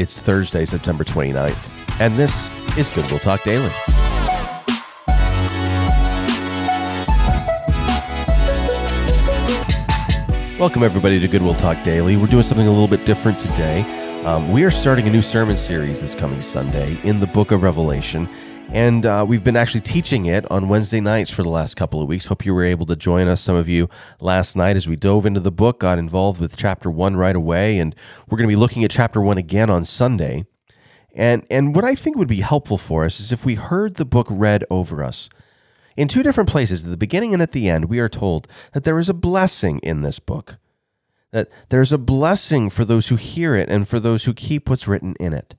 It's Thursday, September 29th, and this is Goodwill Talk Daily. Welcome, everybody, to Goodwill Talk Daily. We're doing something a little bit different today. Um, we are starting a new sermon series this coming Sunday in the book of Revelation. And uh, we've been actually teaching it on Wednesday nights for the last couple of weeks. Hope you were able to join us, some of you, last night as we dove into the book, got involved with chapter one right away. And we're going to be looking at chapter one again on Sunday. And, and what I think would be helpful for us is if we heard the book read over us. In two different places, at the beginning and at the end, we are told that there is a blessing in this book. That there's a blessing for those who hear it and for those who keep what's written in it.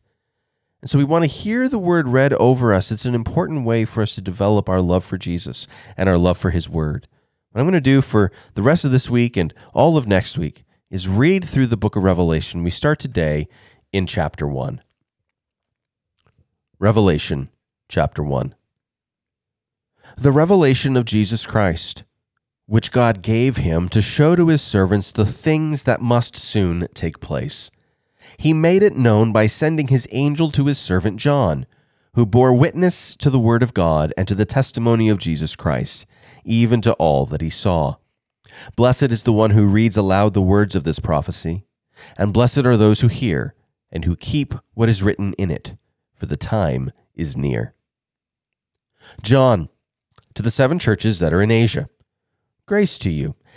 And so we want to hear the word read over us. It's an important way for us to develop our love for Jesus and our love for his word. What I'm going to do for the rest of this week and all of next week is read through the book of Revelation. We start today in chapter 1. Revelation chapter 1. The revelation of Jesus Christ, which God gave him to show to his servants the things that must soon take place he made it known by sending his angel to his servant John, who bore witness to the word of God and to the testimony of Jesus Christ, even to all that he saw. Blessed is the one who reads aloud the words of this prophecy, and blessed are those who hear and who keep what is written in it, for the time is near. John, to the seven churches that are in Asia, grace to you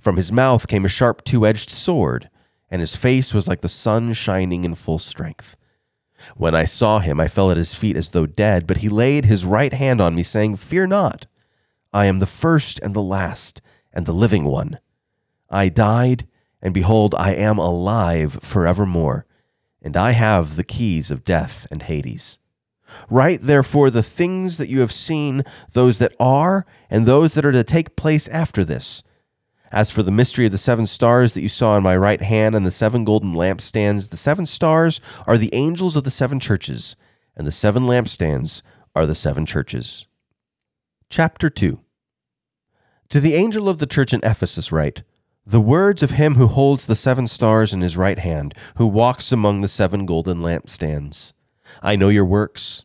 From his mouth came a sharp two edged sword, and his face was like the sun shining in full strength. When I saw him, I fell at his feet as though dead, but he laid his right hand on me, saying, Fear not, I am the first and the last and the living one. I died, and behold, I am alive forevermore, and I have the keys of death and Hades. Write therefore the things that you have seen, those that are, and those that are to take place after this as for the mystery of the seven stars that you saw in my right hand and the seven golden lampstands, the seven stars are the angels of the seven churches, and the seven lampstands are the seven churches. Chapter 2 To the angel of the church in Ephesus write, The words of him who holds the seven stars in his right hand, who walks among the seven golden lampstands. I know your works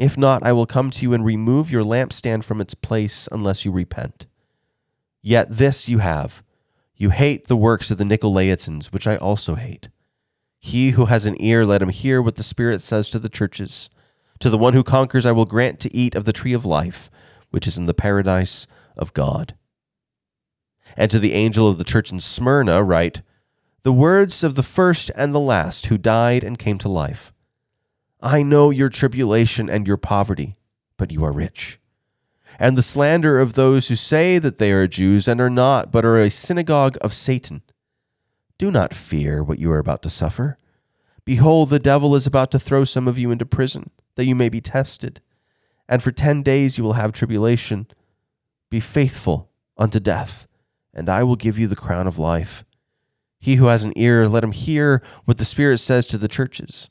If not, I will come to you and remove your lampstand from its place unless you repent. Yet this you have you hate the works of the Nicolaitans, which I also hate. He who has an ear, let him hear what the Spirit says to the churches. To the one who conquers, I will grant to eat of the tree of life, which is in the paradise of God. And to the angel of the church in Smyrna, write The words of the first and the last who died and came to life. I know your tribulation and your poverty, but you are rich. And the slander of those who say that they are Jews and are not, but are a synagogue of Satan. Do not fear what you are about to suffer. Behold, the devil is about to throw some of you into prison, that you may be tested. And for ten days you will have tribulation. Be faithful unto death, and I will give you the crown of life. He who has an ear, let him hear what the Spirit says to the churches.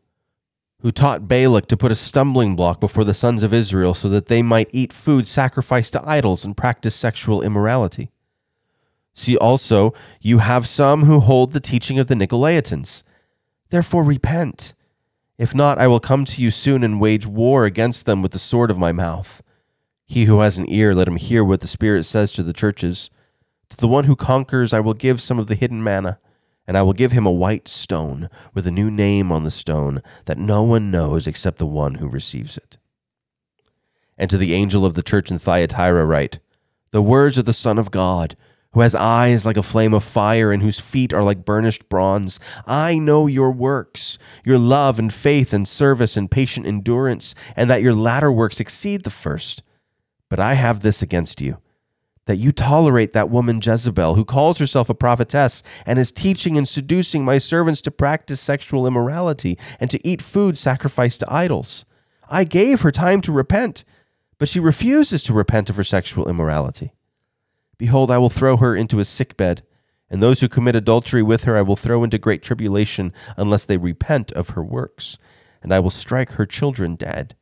who taught Balak to put a stumbling block before the sons of Israel so that they might eat food sacrificed to idols and practice sexual immorality. See also, you have some who hold the teaching of the Nicolaitans Therefore repent. If not, I will come to you soon and wage war against them with the sword of my mouth. He who has an ear, let him hear what the Spirit says to the churches. To the one who conquers, I will give some of the hidden manna, and I will give him a white stone with a new name on the stone that no one knows except the one who receives it. And to the angel of the church in Thyatira write, The words of the Son of God who has eyes like a flame of fire and whose feet are like burnished bronze. I know your works, your love and faith and service and patient endurance, and that your latter works exceed the first. But I have this against you that you tolerate that woman Jezebel, who calls herself a prophetess and is teaching and seducing my servants to practice sexual immorality and to eat food sacrificed to idols. I gave her time to repent, but she refuses to repent of her sexual immorality. Behold, I will throw her into a sick bed, and those who commit adultery with her I will throw into great tribulation, unless they repent of her works. And I will strike her children dead.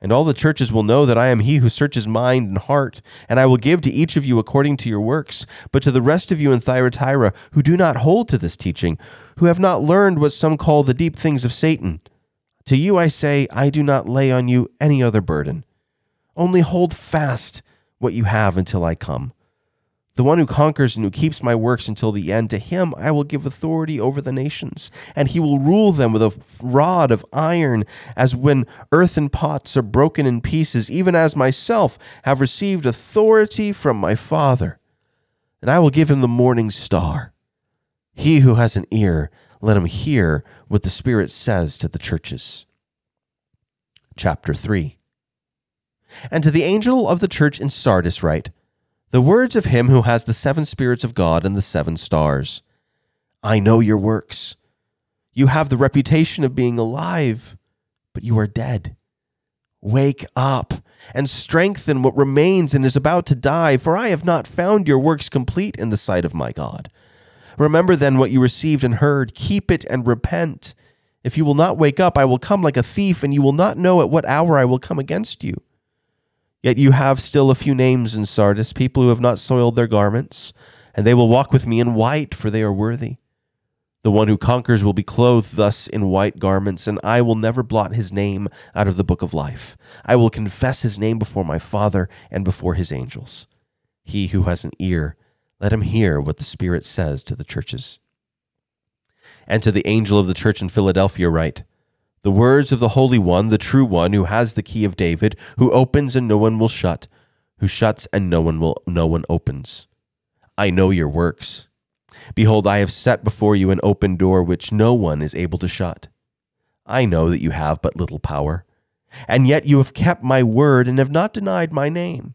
And all the churches will know that I am he who searches mind and heart, and I will give to each of you according to your works. But to the rest of you in Thyatira, who do not hold to this teaching, who have not learned what some call the deep things of Satan, to you I say, I do not lay on you any other burden. Only hold fast what you have until I come. The one who conquers and who keeps my works until the end, to him I will give authority over the nations, and he will rule them with a rod of iron, as when earthen pots are broken in pieces, even as myself have received authority from my Father. And I will give him the morning star. He who has an ear, let him hear what the Spirit says to the churches. Chapter 3 And to the angel of the church in Sardis write, the words of him who has the seven spirits of God and the seven stars. I know your works. You have the reputation of being alive, but you are dead. Wake up and strengthen what remains and is about to die, for I have not found your works complete in the sight of my God. Remember then what you received and heard, keep it and repent. If you will not wake up, I will come like a thief, and you will not know at what hour I will come against you. Yet you have still a few names in Sardis, people who have not soiled their garments, and they will walk with me in white, for they are worthy. The one who conquers will be clothed thus in white garments, and I will never blot his name out of the book of life. I will confess his name before my Father and before his angels. He who has an ear, let him hear what the Spirit says to the churches. And to the angel of the church in Philadelphia write, the words of the Holy One, the true one, who has the key of David, who opens and no one will shut, who shuts and no one will no one opens. I know your works. Behold, I have set before you an open door which no one is able to shut. I know that you have but little power, and yet you have kept my word and have not denied my name.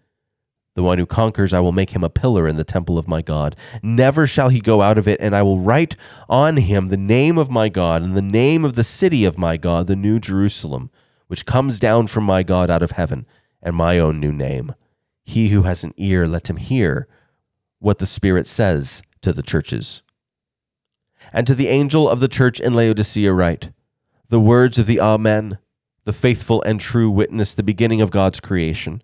The one who conquers, I will make him a pillar in the temple of my God. Never shall he go out of it, and I will write on him the name of my God and the name of the city of my God, the new Jerusalem, which comes down from my God out of heaven, and my own new name. He who has an ear, let him hear what the Spirit says to the churches. And to the angel of the church in Laodicea write the words of the Amen, the faithful and true witness, the beginning of God's creation.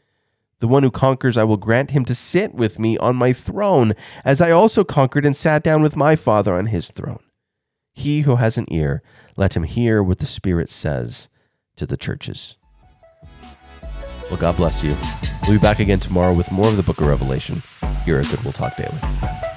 The one who conquers, I will grant him to sit with me on my throne, as I also conquered and sat down with my Father on his throne. He who has an ear, let him hear what the Spirit says to the churches. Well, God bless you. We'll be back again tomorrow with more of the book of Revelation here at Goodwill Talk Daily.